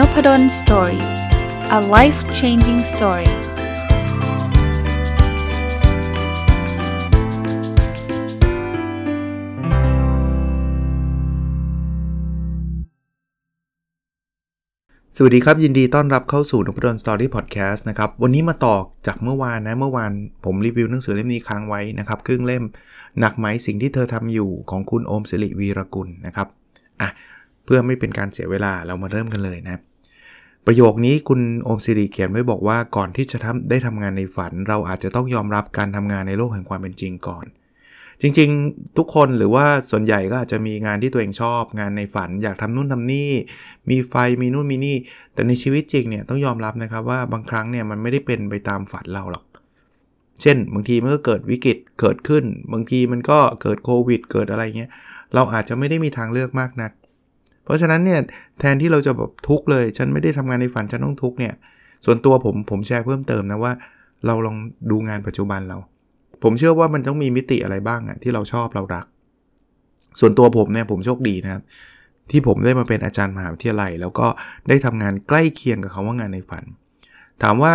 n o p ด d o สตอรี่ a life changing story สวัสดีครับ ยินดีต้อนรับเข้าสู่นพดล Story Podcast นะครับ วันนี้มาต่อจากเมื่อวานนะ เมื่อวานผมรีวิวหนังสือเล่มนี้ค้างไว้นะครับ ครึ่งเล่มหนักไหมสิ่งที่เธอทำอยู่ของคุณโอมศิริวีระกุลนะครับอะเพื่อไม่เป็นการเสียเวลาเรามาเริ่มกันเลยนะ ประโยคนี้คุณโอมสิริเขียนไว้บอกว่าก่อนที่จะทำได้ทำงานในฝัน เราอาจจะต้องยอมรับการทำงานในโลกแห่งความเป็นจริงก่อน จริงๆ ทุกคนหรือว่าส่วนใหญ่ก็อาจจะมีงานที่ตัวเองชอบ งานในฝัน อยากทำนู่นทำนี่ มีไฟมีนู่นมีนี่ แต่ในชีวิตจริงเนี่ยต้องยอมรับนะครับว่าบางครั้งเนี่ยมันไม่ได้เป็นไปตามฝันเราหรอกเช่น บางทีมันก็เกิดวิกฤตเกิดขึ้น บางทีมันก็เกิดโควิด เกิดอะไรเงี้ยเราอาจจะไม่ได้มีทางเลือกมากนัก เพราะฉะนั้นเนี่ยแทนที่เราจะแบบทุกเลย ฉันไม่ได้ทำงานในฝันฉันต้องทุกเนี่ยส่วนตัวผมผมแชร์เพิ่มเติมนะว่า เราลองดูงานปัจจุบันเรา ผมเชื่อว่ามันต้องมีมิติอะไรบ้างอะที่เราชอบเรารัก ส่วนตัวผมเนี่ยผมโชคดีนะครับที่ผมได้มาเป็นอาจารย์มหาวิทยาลัย แล้วก็ได้ทำงานใกล้เคียงกับคาว่างานในฝัน ถามว่า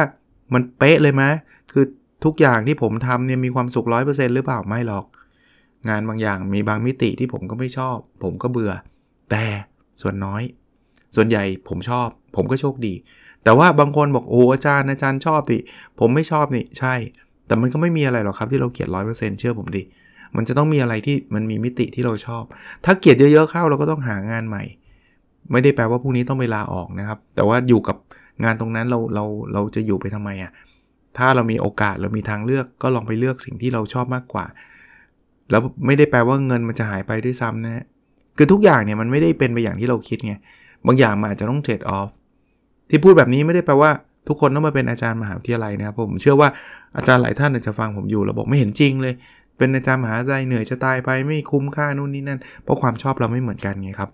มันเป๊ะเลยไหมคือทุกอย่างที่ผมทำเนี่ยมีความสุขร้อยเปอร์เซ็นต์หรือเปล่าไม่หรอก งานบางอย่างมีบางมิติที่ผมก็ไม่ชอบ ผมก็เบื่อ แต่ ส่วนน้อย ส่วนใหญ่ผมชอบ ผมก็โชคดี แต่ว่าบางคนบอกโอ้อาจารย์อาจารย์ชอบดิผมไม่ชอบนี่ใช่ แต่มันก็ไม่มีอะไรหรอกครับที่เราเกลียดร้อยเปอร์เซ็นต์เชื่อผมดิมันจะต้องมีอะไรที่มันมีมิติที่เราชอบ ถ้าเกลียดเยอะๆเข้าเราก็ต้องหางานใหม่ ไม่ได้แปลว่าพรุ่งนี้ต้องไปลาออกนะครับ แต่ว่าอยู่กับงานตรงนั้นเราเราเราจะอยู่ไปทำไมอะ่ะ ถ้าเรามีโอกาสเรามีทางเลือกก็ลองไปเลือกสิ่งที่เราชอบมากกว่า แล้วไม่ได้แปลว่าเงินมันจะหายไปด้วยซ้ำนะ คือทุกอย่างเนี่ยมันไม่ได้เป็นไปอย่างที่เราคิดไง บางอย่างมันอาจจะต้องเทรดออฟ ที่พูดแบบนี้ไม่ได้แปลว่าทุกคนต้องมาเป็นอาจารย์มหาวิทยาลัยนะครับผมเชื่อว่าอาจารย์หลายท่านอาจจะฟังผมอยู่แล้วบอกไม่เห็นจริงเลย เป็นอาจารย์มหาวิทยาลัยเหนื่อยจะตายไปไม่คุ้มค่านู่นนี่นั่น เพราะความชอบเราไม่เหมือนกันไงครับ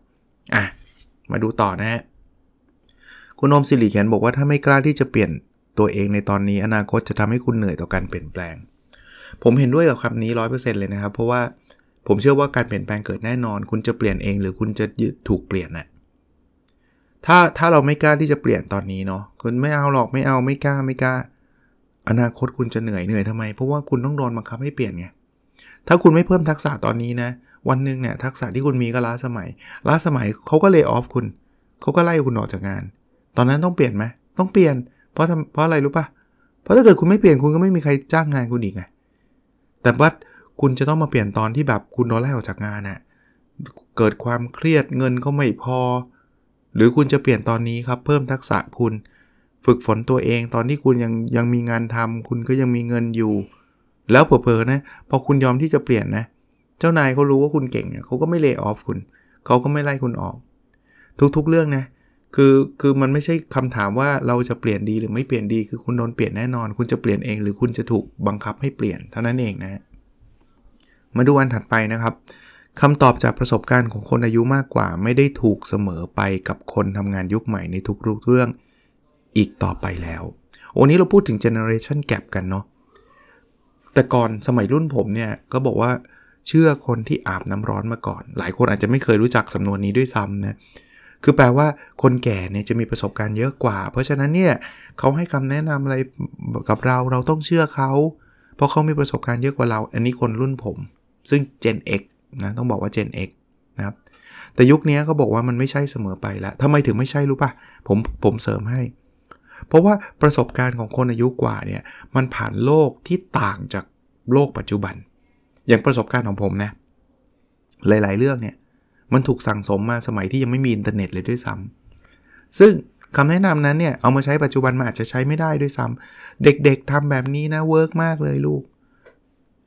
อะ มาดูต่อนะฮะ คุณโอมสิริเขียนบอกว่าถ้าไม่กล้าที่จะเปลี่ยนตัวเองในตอนนี้อนาคตจะทำให้คุณเหนื่อยต่อการเปลี่ยนแปลง ผมเห็นด้วยกับคำนี้ร้อยเปอร์เซ็นต์เลยนะครับ เพราะว่า ผมเชื่อว่าการเปลี่ยนแปลงเกิดแน่นอน คุณจะเปลี่ยนเองหรือคุณจะถูกเปลี่ยนนะ่ะถ้าถ้าเราไม่กล้าที่จะเปลี่ยนตอนนี้เนาะคุณไม่เอาหรอกไม่เอาไม่กล้าไม่กล้า อนาคตคุณจะเหนื่อยเหนื่อยทำไม เพราะว่าคุณต้องโดนบังคับให้เปลี่ยนไงถ้าคุณไม่เพิ่มทักษะตอนนี้นะ วันหนึ่งเนี่ยทักษะที่คุณมีก็ล้าสมัยล้าสมัยเขาก็เลยออฟคุณเขาก็ไล่คุณออกจากงาน ตอนนั้นต้องเปลี่ยนไหมต้องเปลี่ยน เพราะทำเพราะอะไรรู้ปะเพราะถ้าเกิดคุณไม่เปลี่ยนคุณก็ไม่มีใครจ้างงานคุณอีกไงแต่ว่า คุณจะต้องมาเปลี่ยนตอนที่แบบคุณโดนไล่ออกจากงานนะ่ะเกิดความเครียดเงินก็ไม่พอ หรือคุณจะเปลี่ยนตอนนี้ครับ เพิ่มทักษะคุณ ฝึกฝนตัวเองตอนที่คุณยังยังมีงานทำคุณก็ยังมีเงินอยู่ แล้วเผลอๆนะพอคุณยอมที่จะเปลี่ยนนะ เจ้านายเขารู้ว่าคุณเก่งเนี่ยเขาก็ไม่เลิกออฟคุณเขาก็ไม่ไล่คุณออก ทุกๆเรื่องนะคือคือมันไม่ใช่คำถามว่าเราจะเปลี่ยนดีหรือไม่เปลี่ยนดี คือคุณโดนเปลี่ยนแน่นอน คุณจะเปลี่ยนเอง หรือคุณจะถูกบังคับให้เปลี่ยนเท่านั้นเองนะ มาดูอันถัดไปนะครับคำตอบจากประสบการณ์ของคนอายุมากกว่า ไม่ได้ถูกเสมอไปกับคนทำงานยุคใหม่ในทุกเรื่องอีกต่อไปแล้วโอ้นี้เราพูดถึง generation gap กันเนาะแต่ก่อนสมัยรุ่นผมเนี่ยก็บอกว่าเชื่อคนที่อาบน้ำร้อนมาก่อน หลายคนอาจจะไม่เคยรู้จักสำนวนนี้ด้วยซ้ำนะ คือแปลว่าคนแก่เนี่ยจะมีประสบการณ์เยอะกว่า เพราะฉะนั้นเนี่ยเขาให้คำแนะนำอะไรกับเราเราต้องเชื่อเขา เพราะเขามีประสบการณ์เยอะกว่าเรา อันนี้คนรุ่นผม ซึ่ง Gen X นะต้องบอกว่า Gen X นะครับแต่ยุคนี้เขาบอกว่ามันไม่ใช่เสมอไปแล้วทำไมถึงไม่ใช่รู้ปะผมผมเสริมให้ เพราะว่าประสบการณ์ของคนอายุกว่าเนี่ยมันผ่านโลกที่ต่างจากโลกปัจจุบัน อย่างประสบการณ์ของผมนะหลาย ๆ เรื่องเนี่ยมันถูกสั่งสมมาสมัยที่ยังไม่มีอินเทอร์เน็ตเลยด้วยซ้ำซึ่งคำแนะนำนั้นเนี่ยเอามาใช้ปัจจุบันมันอาจจะใช้ไม่ได้ด้วยซ้ำเด็ก ๆทำแบบนี้นะ work มากเลยลูก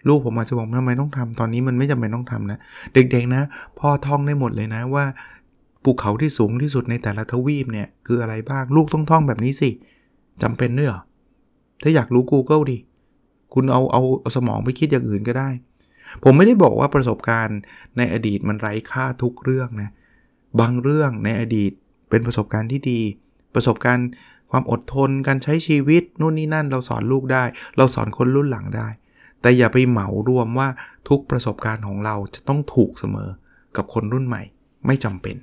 ลูกผมอาจจะบอกทำไมต้องทำตอนนี้มันไม่จำเป็นต้องทำนะ เด็กๆนะ พ่อท่องได้หมดเลยนะว่าภูเขาที่สูงที่สุดในแต่ละทวีปเนี่ยคืออะไรบ้าง ลูกต้องท่องแบบนี้สิจำเป็นด้วยเหรอ ถ้าอยากรู้ Google ดิ คุณเอาเอาเอาสมองไปคิดอย่างอื่นก็ได้ ผมไม่ได้บอกว่าประสบการณ์ในอดีตมันไร้ค่าทุกเรื่องนะ บางเรื่องในอดีตเป็นประสบการณ์ที่ดี ประสบการณ์ความอดทน การใช้ชีวิตนู่นนี่นั่นเราสอนลูกได้ เราสอนคนรุ่นหลังได้ แต่อย่าไปเหมารวมว่าทุกประสบการณ์ของเราจะต้องถูกเสมอกับคนรุ่นใหม่ ไม่จำเป็น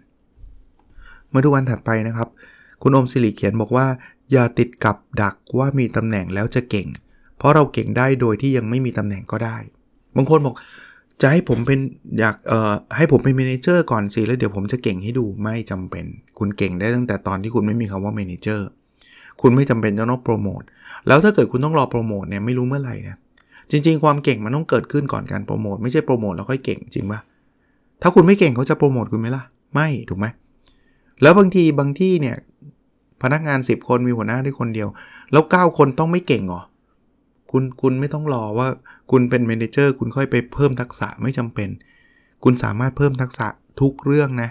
มาดูวันถัดไปนะครับ คุณอมสิริเขียนบอกว่า อย่าติดกับดักว่ามีตำแหน่งแล้วจะเก่ง เพราะเราเก่งได้โดยที่ยังไม่มีตำแหน่งก็ได้ บางคนบอกจะให้ผมเป็นอยากเอ่อให้ผมเป็น manager ก่อนสิแล้วเดี๋ยวผมจะเก่งให้ดูไม่จำเป็น คุณเก่งได้ตั้งแต่ตอนที่คุณไม่มีคำว่า managerคุณไม่จำเป็นจะต้องโปรโมทแล้วถ้าเกิดคุณต้องรอโปรโมทเนี่ยไม่รู้เมื่อไหร่นะ จริง ๆ ความเก่งมันต้องเกิดขึ้นก่อนการโปรโมทไม่ใช่โปรโมทแล้วค่อยเก่งจริงปะถ้าคุณไม่เก่งเขาจะโปรโมทคุณไหมล่ะ ไม่ถูกไหมแล้วบางทีบางที่เนี่ยพนักงาน 10 คนมีหัวหน้าได้คนเดียว แล้ว 9 คนต้องไม่เก่งหรอคุณคุณไม่ต้องรอว่าคุณเป็นเมนเจอร์คุณค่อยไปเพิ่มทักษะไม่จำเป็น คุณสามารถเพิ่มทักษะทุกเรื่องนะ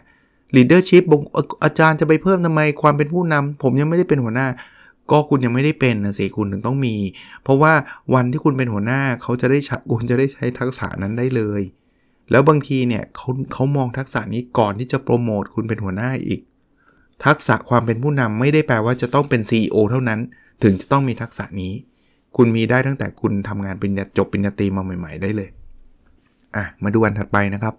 leadership บงอาจารย์จะไปเพิ่มทำไมความเป็นผู้นำผมยังไม่ได้เป็นหัวหน้า ก็คุณยังไม่ได้เป็นนะสิคุณถึงต้องมี เพราะว่าวันที่คุณเป็นหัวหน้าเขาจะได้คุณจะได้ใช้ทักษะนั้นได้เลย แล้วบางทีเนี่ยเขาเขามองทักษะนี้ก่อนที่จะโปรโมทคุณเป็นหัวหน้าอีก ทักษะความเป็นผู้นำไม่ได้แปลว่าจะต้องเป็น CEO เท่านั้น ถึงจะต้องมีทักษะนี้ คุณมีได้ตั้งแต่คุณทำงานปริญญาจบปริญญาตรีมาใหม่ ๆ ได้เลยอะมาดูอันถัดไปนะครับ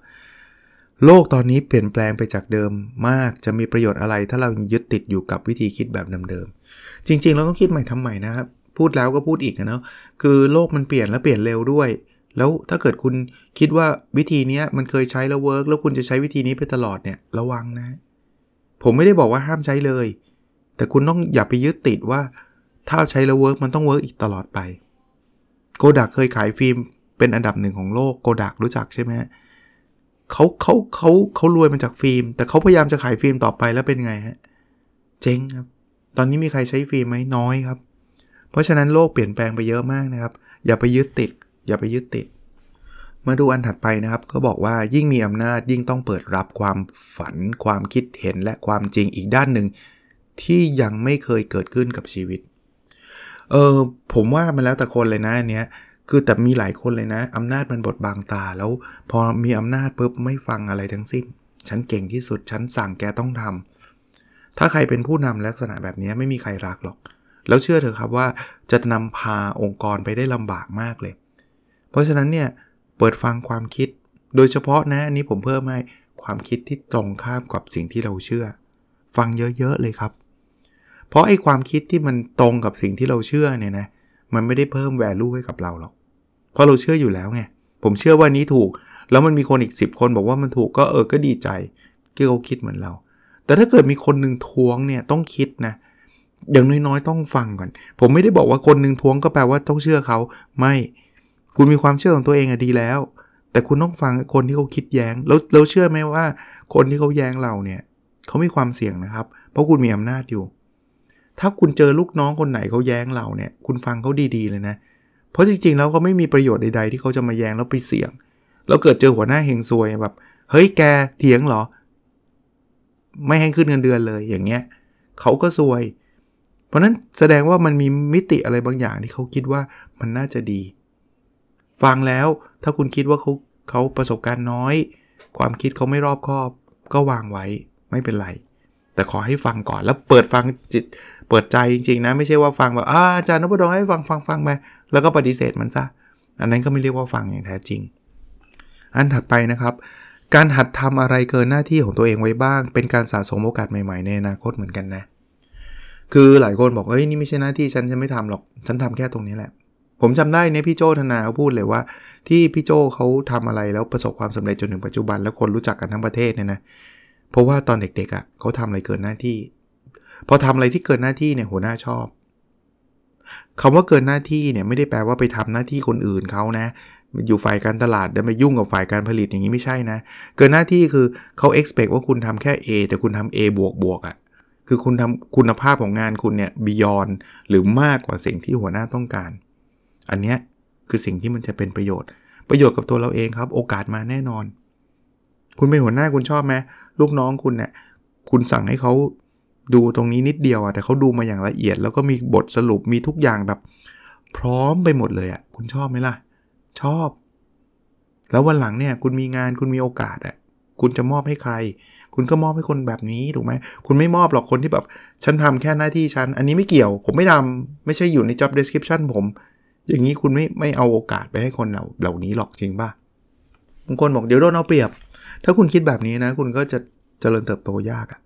โลกตอนนี้เปลี่ยนแปลงไปจากเดิมมาก จะมีประโยชน์อะไรถ้าเรายึดติดอยู่กับวิธีคิดแบบเดิมๆ จริง ๆ เราต้องคิดใหม่ทำใหม่นะครับ พูดแล้วก็พูดอีกนะเนาะคือโลกมันเปลี่ยนและเปลี่ยนเร็วด้วย แล้วถ้าเกิดคุณคิดว่าวิธีนี้มันเคยใช้แล้ว work แล้วคุณจะใช้วิธีนี้ไปตลอดเนี่ยระวังนะ ผมไม่ได้บอกว่าห้ามใช้เลย แต่คุณต้องอย่าไปยึดติดว่า ถ้าใช้แล้ว work มันต้อง work อีกตลอดไปโกดักเคยขายฟิล์มเป็นอันดับหนึ่งของโลกโกดักรู้จักใช่ไหมเขาเขาเขาเขารวยมาจากฟิล์ม แต่เขาพยายามจะขายฟิล์มต่อไปแล้วเป็นไงฮะเจ๊งครับ ตอนนี้มีใครใช้ฟิล์มไหมน้อยครับ เพราะฉะนั้นโลกเปลี่ยนแปลงไปเยอะมากนะครับ อย่าไปยึดติด อย่าไปยึดติด มาดูอันถัดไปนะครับก็บอกว่ายิ่งมีอำนาจยิ่งต้องเปิดรับความฝัน ความคิดเห็นและความจริงอีกด้านหนึ่งที่ยังไม่เคยเกิดขึ้นกับชีวิต เออผมว่ามันแล้วแต่คนเลยนะอันเนี้ยคือแต่มีหลายคนเลยนะอำนาจมันบดบังตาแล้ว พอมีอำนาจปุ๊บไม่ฟังอะไรทั้งสิ้น ฉันเก่งที่สุด ฉันสั่งแกต้องทำ ถ้าใครเป็นผู้นำลักษณะแบบนี้ไม่มีใครรักหรอก แล้วเชื่อเถอะครับว่าจะนำพาองค์กรไปได้ลำบากมากเลย เพราะฉะนั้นเนี่ยเปิดฟังความคิด โดยเฉพาะนะอันนี้ผมเพิ่มให้ความคิดที่ตรงข้ามกับสิ่งที่เราเชื่อ ฟังเยอะๆเลยครับ เพราะไอ้ความคิดที่มันตรงกับสิ่งที่เราเชื่อเนี่ยนะมันไม่ได้เพิ่มแวลูให้กับเราหรอก เพราะเราเชื่ออยู่แล้วไงผมเชื่อว่านี้ถูก แล้วมันมีคนอีก 10 คนบอกว่ามันถูกก็เออก็ดีใจที่เขาคิดเหมือนเรา แต่ถ้าเกิดมีคนหนึ่งทวงเนี่ยต้องคิดนะอย่างน้อยๆ ต้องฟังก่อน ผมไม่ได้บอกว่าคนหนึ่งทวงก็แปลว่าต้องเชื่อเขาไม่ คุณมีความเชื่อของตัวเองอะดีแล้ว แต่คุณต้องฟังคนที่เขาคิดแย้ง แล้วเราเชื่อไหมว่า คนที่เขาแย้งเราเนี่ยเขามีความเสี่ยงนะครับ เพราะคุณมีอำนาจอยู่ ถ้าคุณเจอลูกน้องคนไหนเขาแย้งเราเนี่ยคุณฟังเขาดีๆเลยนะ เพราะจริงๆแล้วเขาไม่มีประโยชน์ใดๆที่เขาจะมาแย้งแล้วไปเสี่ยง แล้วเกิดเจอหัวหน้าเฮงซวยแบบ เฮ้ยแกเถียงเหรอ ไม่ให้ขึ้นเงินเดือนเลยอย่างเงี้ยเขาก็ซวย เพราะนั้นแสดงว่ามันมีมิติอะไรบางอย่างที่เขาคิดว่ามันน่าจะดี ฟังแล้วถ้าคุณคิดว่าเขาเขาประสบการณ์น้อย ความคิดเขาไม่รอบคอบ ก็วางไว้ไม่เป็นไร แต่ขอให้ฟังก่อนแล้วเปิดฟังจิตเปิดใจจริงๆนะไม่ใช่ว่าฟังแบบอาจารย์นพดลให้ฟังฟังฟังไปแล้วก็ปฏิเสธมันซะอันนั้นก็ไม่เรียกว่าฟังอย่างแท้จริง อันถัดไปนะครับ การหัดทำอะไรเกินหน้าที่ของตัวเองไว้บ้าง เป็นการสะสมโอกาสใหม่ๆในอนาคตเหมือนกันนะ คือหลายคนบอกเฮ้ยนี่ไม่ใช่หน้าที่ฉันจะไม่ทำหรอก ฉันทำแค่ตรงนี้แหละ ผมจำได้เนี่ยพี่โจธนาเขาพูดเลยว่า ที่พี่โจเขาทำอะไรแล้วประสบความสำเร็จจนถึงปัจจุบัน แล้วคนรู้จักกันทั้งประเทศเนี่ยนะ เพราะว่าตอนเด็กๆอะ่ะเขาทำอะไรเกินหน้าที่ พอทำอะไรที่เกินหน้าที่เนี่ยหัวหน้าชอบ คำว่าเกินหน้าที่เนี่ยไม่ได้แปลว่าไปทำหน้าที่คนอื่นเขานะ อยู่ฝ่ายการตลาดแล้วมายุ่งกับฝ่ายการผลิตอย่างนี้ไม่ใช่นะ เกินหน้าที่คือเขา expect ว่าคุณทำแค่ A แต่คุณทำ A บวกบวกอะ่ะคือคุณทำคุณภาพของงานคุณเนี่ย beyond หรือมากกว่าสิ่งที่หัวหน้าต้องการ อันเนี้ยคือสิ่งที่มันจะเป็นประโยชน์ ประโยชน์กับตัวเราเองครับ โอกาสมาแน่นอน คุณเป็นหัวหน้าคุณชอบไหมลูกน้องคุณเนี่ยคุณสั่งให้เขา ดูตรงนี้นิดเดียวอะแต่เขาดูมาอย่างละเอียด แล้วก็มีบทสรุปมีทุกอย่างแบบ พร้อมไปหมดเลยอะคุณชอบไหมล่ะ ชอบ แล้ววันหลังเนี่ยคุณมีงานคุณมีโอกาสอะคุณจะมอบให้ใคร คุณก็มอบให้คนแบบนี้ถูกไหม คุณไม่มอบหรอกคนที่แบบ ฉันทำแค่หน้าที่ฉัน อันนี้ไม่เกี่ยว ผมไม่ทำไม่ใช่อยู่ใน job description ผม อย่างนี้คุณไม่ไม่เอาโอกาสไปให้คนเหล่าเหล่านี้หรอกจริงป่ะบางคนบอกเดี๋ยวโดนเอาเปรียบ ถ้าคุณคิดแบบนี้นะ คุณก็จะเจริญเติบโตยากอะ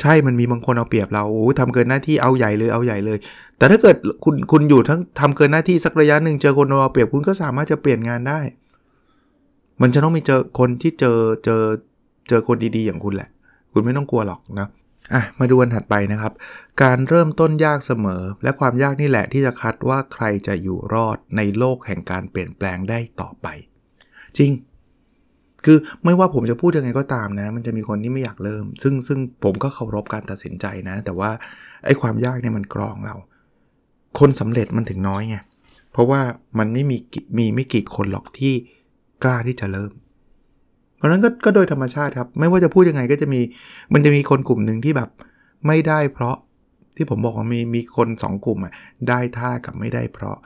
ใช่มันมีบางคนเอาเปรียบเราโอ้ทำเกินหน้าที่เอาใหญ่เลยเอาใหญ่เลย แต่ถ้าเกิดคุณคุณอยู่ทั้งทำเกินหน้าที่สักระยะหนึ่งเจอคนเอาเปรียบคุณก็สามารถจะเปลี่ยนงานได้ มันจะต้องมีเจอคนที่เจอเจอเจอคนดีๆอย่างคุณแหละ คุณไม่ต้องกลัวหรอกนะอะมาดูวันถัดไปนะครับ การเริ่มต้นยากเสมอ และความยากนี่แหละที่จะคัดว่าใครจะอยู่รอดในโลกแห่งการเปลี่ยนแปลงได้ต่อไป จริง คือไม่ว่าผมจะพูดยังไงก็ตามนะ มันจะมีคนที่ไม่อยากเริ่ม ซึ่งซึ่งผมก็เคารพการตัดสินใจนะ แต่ว่าไอ้ความยากเนี่ยมันกรองเรา คนสำเร็จมันถึงน้อยไง เพราะว่ามันไม่มีมีไม่กี่คนหรอกที่กล้าที่จะเริ่ม เพราะนั้นก็ก็โดยธรรมชาติครับ ไม่ว่าจะพูดยังไงก็จะมี มันจะมีคนกลุ่มหนึ่งที่แบบไม่ได้เพราะที่ผมบอกว่ามีมีคน 2 กลุ่มอะได้ท่ากับไม่ได้เพราะ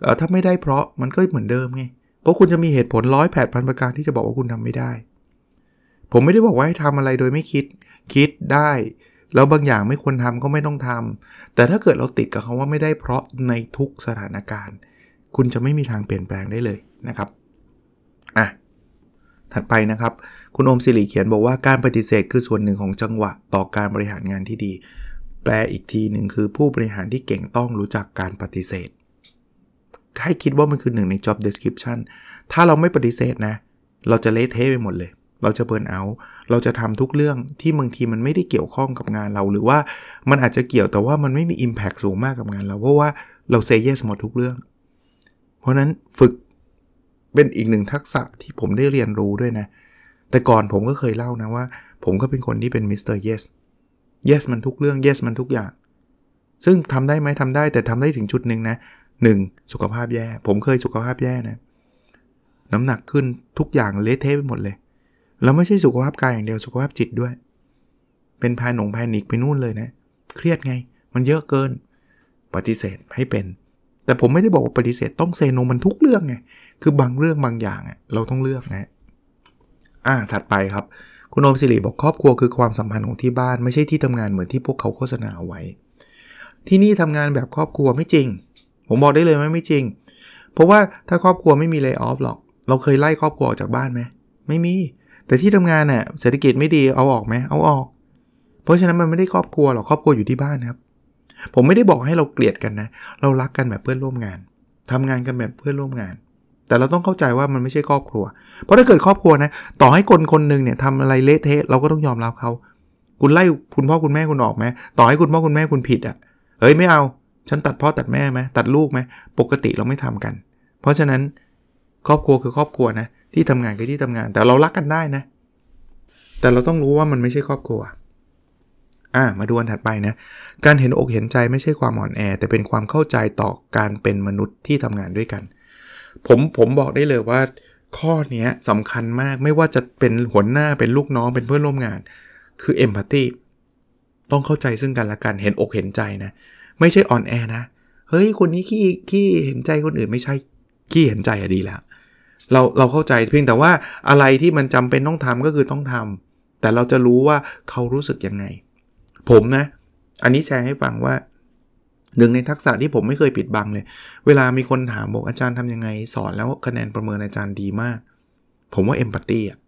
เออถ้าไม่ได้เพราะมันก็เหมือนเดิมไง เพราะคุณจะมีเหตุผลร้อยแปดพันประการที่จะบอกว่าคุณทำไม่ได้ ผมไม่ได้บอกว่าให้ทำอะไรโดยไม่คิด คิดได้ แล้วบางอย่างไม่ควรทำก็ไม่ต้องทำแต่ถ้าเกิดเราติดกับคาว่าไม่ได้เพราะในทุกสถานการณ์ คุณจะไม่มีทางเปลี่ยนแปลงได้เลยนะครับ อะ ถัดไปนะครับ คุณอมสิริเขียนบอกว่าการปฏิเสธคือส่วนหนึ่งของจังหวะต่อการบริหารงานที่ดี แปลอีกทีหนึ่งคือผู้บริหารที่เก่งต้องรู้จักการปฏิเสธ ให้คิดว่ามันคือหนึ่งใน job description ถ้าเราไม่ปฏิเสธนะ เราจะเละเทะไปหมดเลย เราจะเบิร์นเอา เราจะทำทุกเรื่องที่บางทีมันไม่ได้เกี่ยวข้องกับงานเรา หรือว่ามันอาจจะเกี่ยวแต่ว่ามันไม่มี Impact สูงมากกับงานเรา เพราะว่าเรา say yes หมดทุกเรื่อง เพราะนั้นฝึกเป็นอีกหนึ่งทักษะที่ผมได้เรียนรู้ด้วยนะ แต่ก่อนผมก็เคยเล่านะว่า ผมก็เป็นคนที่เป็นมิสเตอร์เยส yes มันทุกเรื่อง yes มันทุกอย่าง ซึ่งทำได้ไหมทำได้แต่ทำได้ถึงจุดหนึ่งนะ หนึ่งสุขภาพแย่ ผมเคยสุขภาพแย่นะ น้ำหนักขึ้นทุกอย่างเละเทะไปหมดเลย แล้วไม่ใช่สุขภาพกายอย่างเดียวสุขภาพจิตด้วย เป็นพาหนงแพนิกไปนู่นเลยนะ เครียดไง มันเยอะเกิน ปฏิเสธให้เป็น แต่ผมไม่ได้บอกว่าปฏิเสธต้องเซโนมันทุกเรื่องไง คือบางเรื่องบางอย่างเราต้องเลือกนะ อ่า ถัดไปครับ คุณโอมสิริบอกครอบครัวคือความสัมพันธ์ของที่บ้านไม่ใช่ที่ทำงานเหมือนที่พวกเขาโฆษณาเอาไว้ ที่นี่ทำงานแบบครอบครัวไม่จริง ผมบอกได้เลยว่าไม่จริง เพราะว่าถ้าครอบครัวไม่มีเล y o อ f หรอก เราเคยไล่ครอบครัวออกจากบ้านไหม ไม่มี แต่ที่ทำงานน่ะเศรษฐกิจไม่ดีเอาออกไหมเอาออก เพราะฉะนั้นมันไม่ได้ครอบครัวหรอกครอบครัวอยู่ที่บ้านครับ ผมไม่ได้บอกให้เราเกลียดกันนะ เรารักกันแบบเพื่อนร่วมงานทำงานกันแบบเพื่อนร่วมงาน แต่เราต้องเข้าใจว่ามันไม่ใช่ครอบครัว เพราะถ้าเกิดครอบครัวนะ ต่อให้คนคนหนึ่งเนี่ยทำอะไรเละเทะเราก็ต้องยอมรับเขาคุณไล่คุณพ่อคุณแม่คุณออกไหมต่อให้คุณพ่อคุณแม่คุณผิดอะ่ะเฮ้ยไม่เอา ฉันตัดพ่อตัดแม่ไหมตัดลูกไหมปกติเราไม่ทำกัน เพราะฉะนั้นครอบครัวคือครอบครัวนะ ที่ทำงานคือที่ทำงานแต่เรารักกันได้นะ แต่เราต้องรู้ว่ามันไม่ใช่ครอบครัวอ่ามาดูอันถัดไปนะ การเห็นอกเห็นใจไม่ใช่ความอ่อนแอ แต่เป็นความเข้าใจต่อการเป็นมนุษย์ที่ทำงานด้วยกัน ผมผมบอกได้เลยว่า ข้อนี้สำคัญมากไม่ว่าจะเป็นหัวหน้าเป็นลูกน้องเป็นเพื่อนร่วมงาน คือเอมพัตตีต้องเข้าใจซึ่งกันและกันเห็นอกเห็นใจนะ ไม่ใช่อ่อนแอนะ เฮ้ย คนนี้ขี้ขี้เห็นใจคนอื่นไม่ใช่ขี้เห็นใจอะดีแล้วเราเราเข้าใจเพียงแต่ว่าอะไรที่มันจำเป็นต้องทำก็คือต้องทำแต่เราจะรู้ว่าเขารู้สึกยังไง ผมนะ อันนี้แชร์ให้ฟังว่าหนึ่งในทักษะที่ผมไม่เคยปิดบังเลย เวลามีคนถามบอกอาจารย์ทำยังไง สอนแล้วคะแนนประเมินอาจารย์ดีมาก ผมว่าเอมพัตตีอะ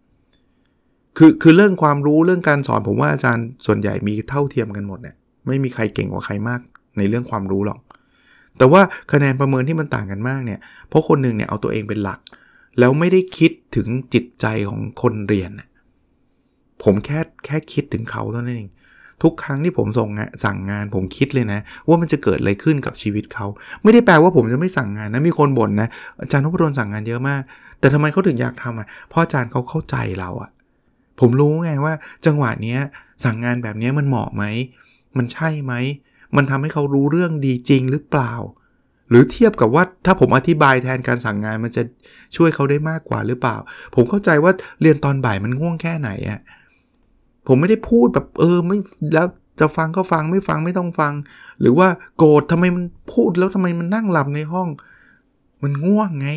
คือคือเรื่องความรู้เรื่องการสอนผมว่าอาจารย์ส่วนใหญ่มีเท่าเทียมกันหมดเนี่ยไม่มีใครเก่งกว่าใครมาก ในเรื่องความรู้หรอก แต่ว่าคะแนนประเมินที่มันต่างกันมากเนี่ย เพราะคนหนึ่งเนี่ยเอาตัวเองเป็นหลัก แล้วไม่ได้คิดถึงจิตใจของคนเรียน ผมแค่แค่คิดถึงเขาเท่านั้นเองทุกครั้งที่ผมส่งงานสั่งงานผมคิดเลยนะ ว่ามันจะเกิดอะไรขึ้นกับชีวิตเขา ไม่ได้แปลว่าผมจะไม่สั่งงานนะมีคนบ่นนะอาจารย์นพดลสั่งงานเยอะมาก แต่ทำไมเขาถึงอยากทำอะเพราะอาจารย์เขาเข้าใจเราอะ ผมรู้ไงว่าจังหวะเนี้ยสั่งงานแบบนี้มันเหมาะไหมมันใช่ไหม มันทำให้เขารู้เรื่องดีจริงหรือเปล่า หรือเทียบกับว่าถ้าผมอธิบายแทนการสั่งงานมันจะช่วยเขาได้มากกว่าหรือเปล่า ผมเข้าใจว่าเรียนตอนบ่ายมันง่วงแค่ไหนอะผมไม่ได้พูดแบบเออไม่แล้วจะฟังก็ฟังไม่ฟังไม่ต้องฟัง หรือว่าโกรธทำไมมันพูดแล้วทำไมมันนั่งหลับในห้อง มันง่วงไง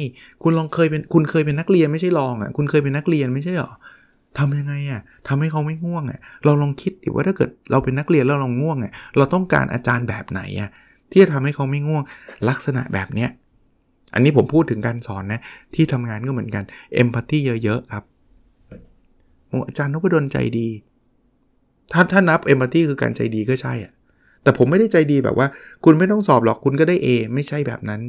คุณลองเคยเป็นคุณเคยเป็นนักเรียนไม่ใช่ลองอะ่ะคุณเคยเป็นนักเรียนไม่ใช่หรอ ทำยังไงอะ่ะทำให้เขาไม่ง่วงอะ่ะเราลองคิดดิว่าถ้าเกิดเราเป็นนักเรียนแล้วเราง่วงอะ่ะเราต้องการอาจารย์แบบไหนอะ่ะที่จะทำให้เขาไม่ง่วงลักษณะแบบเนี้ยอันนี้ผมพูดถึงการสอนนะ ที่ทำงานก็เหมือนกันเอมพัตตีเยอะๆครับอาจารย์นพดลใจดี ถ้าถ้านับเอมพัตตีคือการใจดีก็ใช่อะแต่ผมไม่ได้ใจดีแบบว่า คุณไม่ต้องสอบหรอกคุณก็ได้ A ไม่ใช่แบบนั้น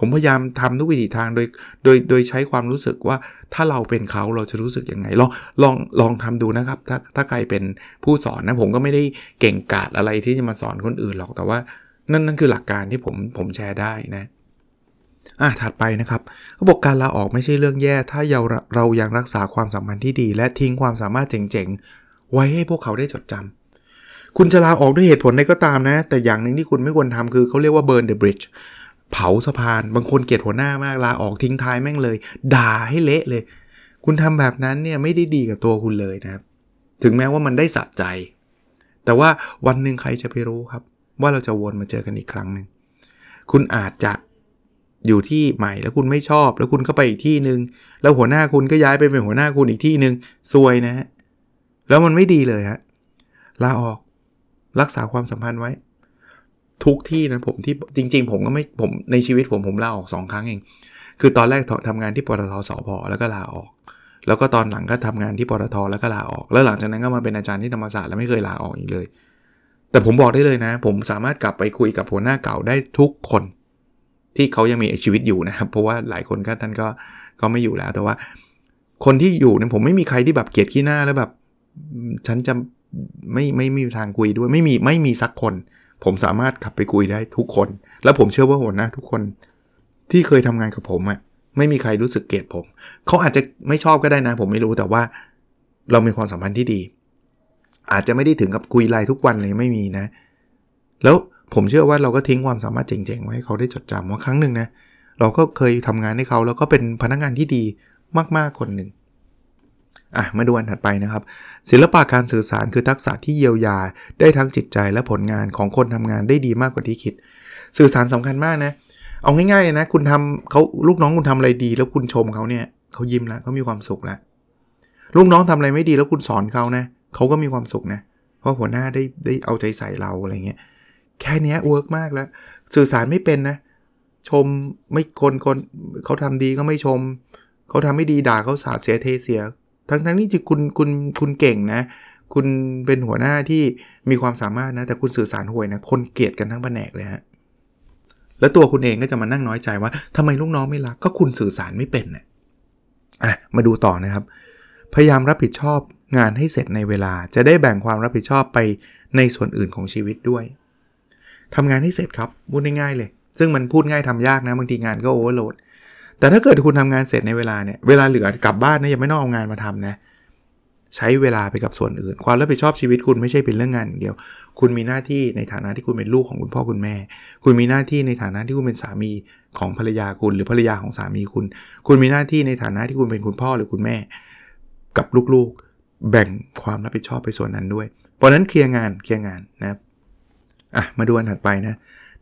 ผมพยายามทำทุกวิถีทางโดยโดยโดยใช้ความรู้สึกว่าถ้าเราเป็นเขาเราจะรู้สึกยังไง ลองลองลองทำดูนะครับ ถ้าถ้าใครเป็นผู้สอนนะผมก็ไม่ได้เก่งกาจอะไรที่จะมาสอนคนอื่นหรอกแต่ว่า นั่นนั่นคือหลักการที่ผมผมแชร์ได้นะอะถัดไปนะครับเขาบอกการลาออกไม่ใช่เรื่องแย่ ถ้าเราเรายังรักษาความสัมพันธ์ที่ดี และทิ้งความสามารถเจ๋งๆ ไว้ให้พวกเขาได้จดจำคุณจะลาออกด้วยเหตุผลใดก็ตามนะ แต่อย่างหนึ่งที่คุณไม่ควรทำคือเขาเรียกว่า burn the bridge เผาสะพาน บางคนเกลียดหัวหน้ามากลาออกทิ้งท้ายแม่งเลย ด่าให้เละเลย คุณทำแบบนั้นเนี่ยไม่ได้ดีกับตัวคุณเลยนะครับ ถึงแม้ว่ามันได้สะใจ แต่ว่าวันหนึ่งใครจะไปรู้ครับ ว่าเราจะวนมาเจอกันอีกครั้งหนึ่งคุณอาจจะอยู่ที่ใหม่แล้วคุณไม่ชอบ แล้วคุณก็ไปอีกที่หนึ่งแล้วหัวหน้าคุณก็ย้ายไปเป็นหัวหน้าคุณอีกที่หนึ่งซวยนะฮะแล้วมันไม่ดีเลยฮะลาออกรักษาความสัมพันธ์ไว้ ทุกที่นะผมที่จริง ๆ ผมก็ไม่ผมในชีวิตผมผมลาออก2ครั้งเอง คือตอนแรกทำงานที่ปตทสพแล้วก็ลาออก แล้วก็ตอนหลังก็ทำงานที่ปตทแล้วก็ลาออก แล้วหลังจากนั้นก็มาเป็นอาจารย์ที่ธรรมศาสตร์แล้วไม่เคยลาออกอีกเลย แต่ผมบอกได้เลยนะ ผมสามารถกลับไปคุยกับหัวหน้าเก่าได้ทุกคน ที่เขายังมีชีวิตอยู่นะครับ เพราะว่าหลายคนก็ท่านก็ก็ไม่อยู่แล้วแต่ว่า คนที่อยู่เนี่ยผมไม่มีใครที่แบบเกลียดขี้หน้าแล้วแบบ ฉันจะไม่ไม่มีทางคุยด้วยไม่มีไม่มีสักคน ผมสามารถขับไปคุยได้ทุกคน แล้วผมเชื่อว่าหัวหน้าทุกคนที่เคยทำงานกับผมอะ่ะไม่มีใครรู้สึกเกลียดผม เขาอาจจะไม่ชอบก็ได้นะ ผมไม่รู้แต่ว่าเรามีความสัมพันธ์ที่ดี อาจจะไม่ได้ถึงกับคุยไลน์ทุกวันเลยไม่มีนะ แล้วผมเชื่อว่าเราก็ทิ้งความสามารถเจ๋งๆไว้ให้เขาได้จดจำว่าครั้งหนึ่งนะเราก็เคยทำงานให้เขาแล้วก็เป็นพนักงานที่ดีมากๆคนหนึ่ง อะมาดูอันถัดไปนะครับ ศิลปะการสื่อสารคือทักษะที่เยียวยาได้ทั้งจิตใจและผลงานของคนทำงานได้ดีมากกว่าที่คิด สื่อสารสำคัญมากนะเอาง่ายๆนะคุณทำเขาลูกน้องคุณทำอะไรดี แล้วคุณชมเขาเนี่ยเขายิ้มแล้วเขามีความสุขแล้วลูกน้องทำอะไรไม่ดีแล้วคุณสอนเขานะเขาก็มีความสุขนะเพราะหัวหน้าได้ได้เอาใจใส่เราอะไรเงี้ยแค่นี้เวิร์กมากแล้ว สื่อสารไม่เป็นนะ ชมไม่คนคนเขาทำดีก็ไม่ชม เขาทำไม่ดีด่าเขาสาดเสียเทเสีย ทั้งทั้งนี้จริงคุณคุณคุณเก่งนะ คุณเป็นหัวหน้าที่มีความสามารถนะ แต่คุณสื่อสารห่วยนะ คนเกลียดกันทั้งแผนกเลยฮะ แล้วตัวคุณเองก็จะมานั่งน้อยใจว่าทำไมลูกน้องไม่รัก ก็คุณสื่อสารไม่เป็นนะอะ มาดูต่อนะครับ พยายามรับผิดชอบงานให้เสร็จในเวลา จะได้แบ่งความรับผิดชอบไปในส่วนอื่นของชีวิตด้วยทำงานให้เสร็จครับพูดง่ายๆเลย ซึ่งมันพูดง่ายทำยากนะบางทีงานก็โอเวอร์โหลด แต่ถ้าเกิดคุณทำงานเสร็จในเวลาเนี่ย เวลาเหลือกลับบ้านนะยังไม่ต้องเอางานมาทำนะ ใช้เวลาไปกับส่วนอื่น ความรับผิดชอบชีวิตคุณไม่ใช่เป็นเรื่องงานอย่างเดียว คุณมีหน้าที่ในฐานะที่คุณเป็นลูกของคุณพ่อคุณแม่ คุณมีหน้าที่ในฐานะที่คุณเป็นสามีของภรรยาคุณ หรือภรรยาของสามีคุณ คุณมีหน้าที่ในฐานะที่คุณเป็นคุณพ่อหรือคุณแม่ กับลูกๆ แบ่งความรับผิดชอบไปส่วนนั้นด้วย เพราะนั้นเคลียร์งานเคลียร์งานนะครับอะมาดูอันถัดไปนะ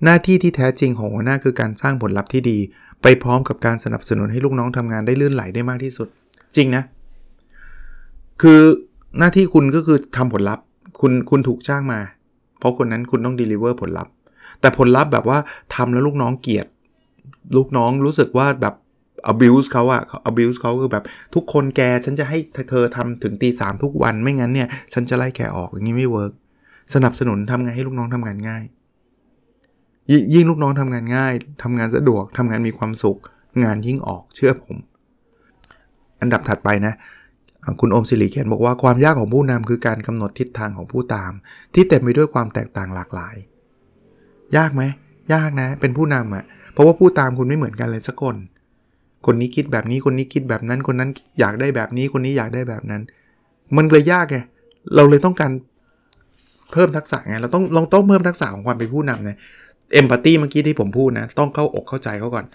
หน้าที่ที่แท้จริงของหัวหน้าคือการสร้างผลลัพธ์ที่ดี ไปพร้อมกับการสนับสนุนให้ลูกน้องทำงานได้ลื่นไหลได้มากที่สุด จริงนะ คือหน้าที่คุณก็คือทำผลลัพธ์ คุณคุณถูกจ้างมา เพราะฉะนั้นคุณต้อง deliver ผลลัพธ์ แต่ผลลัพธ์แบบว่าทำแล้วลูกน้องเกลียด ลูกน้องรู้สึกว่าแบบ abuse เขาอะ abuse เขาคือแบบทุกคนแกฉันจะให้เธอทำถึงตีสามทุกวันไม่งั้นเนี่ย ฉันจะไล่แกออกอย่างนี้ไม่ work สนับสนุนทำไงให้ลูกน้องทำงานง่าย ยิ่งลูกน้องทำงานง่ายทำงานสะดวกทำงานมีความสุข งานยิ่งออกเชื่อผม อันดับถัดไปนะ คุณอมศิริเขียนบอกว่าความยากของผู้นำคือการกำหนดทิศทางของผู้ตาม ที่เต็มไปด้วยความแตกต่างหลากหลาย ยากไหมยากนะ เป็นผู้นำอะ่ะเพราะว่าผู้ตามคุณไม่เหมือนกันเลยสักคน คนนี้คิดแบบนี้คนนี้คิดแบบนั้นคนนั้นอยากได้แบบนี้คนนี้อยากได้แบบนั้น มันเลยยากไงเราเลยต้องการเพิ่มทักษะไงเราต้องลองต้องเพิ่มทักษะของความเป็นผู้นำนะ เอมพัตตีเมื่อกี้ที่ผมพูดนะ ต้องเข้าอกเข้าใจเขาก่อน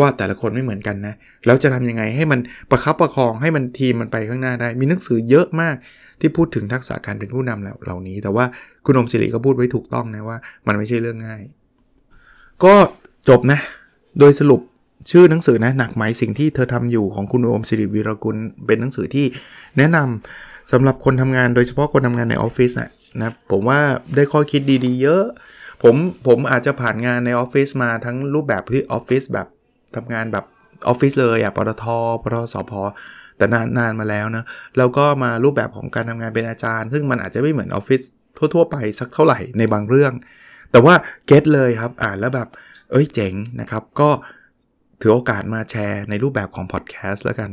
ว่าแต่ละคนไม่เหมือนกันนะ แล้วจะทำยังไงให้มันประคับประคองให้มันทีมมันไปข้างหน้าได้ มีหนังสือเยอะมากที่พูดถึงทักษะการเป็นผู้นำเหล่านี้ แต่ว่าคุณอมศิริก็พูดไว้ถูกต้องนะว่า มันไม่ใช่เรื่องง่าย ก็จบนะ โดยสรุปชื่อหนังสือนะหนักไหมสิ่งที่เธอทำอยู่ของคุณโอมศิริวีรกุลเป็นหนังสือที่แนะนำสำหรับคนทำงานโดยเฉพาะคนทำงานในออฟฟิศนะนะผมว่าได้ข้อคิดดีๆ เยอะ ผมผมอาจจะผ่านงานในออฟฟิศมาทั้งรูปแบบที่ออฟฟิศแบบทำงานแบบออฟฟิศเลยอะปตทปตทสผแต่นานนานมาแล้วนะแล้วก็มารูปแบบของการทำงานเป็นอาจารย์ ซึ่งมันอาจจะไม่เหมือนออฟฟิศทั่ว ๆ ไปสักเท่าไหร่ในบางเรื่อง แต่ว่า get เลยครับอ่านแล้วแบบ เอ้ยเจ๋งนะครับ ก็ถือโอกาสมาแชร์ในรูปแบบของพอดแคสต์แล้วกัน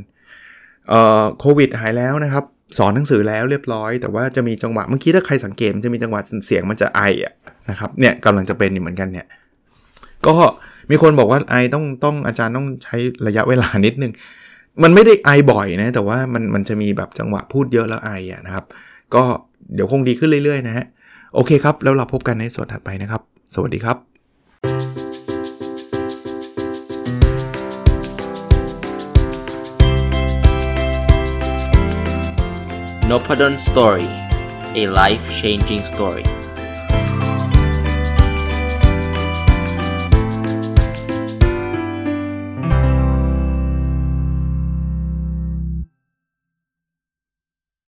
เอ่อโควิดหายแล้วนะครับ สอนหนังสือแล้วเรียบร้อย แต่ว่าจะมีจังหวะเมื่อกี้ถ้าใครสังเกตจะมีจังหวะเสียงมันจะไออะ นะครับเนี่ยกำลังจะเป็นอยู่เหมือนกันเนี่ยก็มีคนบอกว่าไอต้องต้องอาจารย์ต้องใช้ระยะเวลานิดนึง มันไม่ได้ไอบ่อยนะแต่ว่ามันมันจะมีแบบจังหวะพูดเยอะแล้วไออะนะครับ ก็เดี๋ยวคงดีขึ้นเรื่อยๆนะฮะโอเคครับ แล้วเราพบกันในส่วนถัดไปนะครับ สวัสดีครับ n o p a d o n Story a life changing story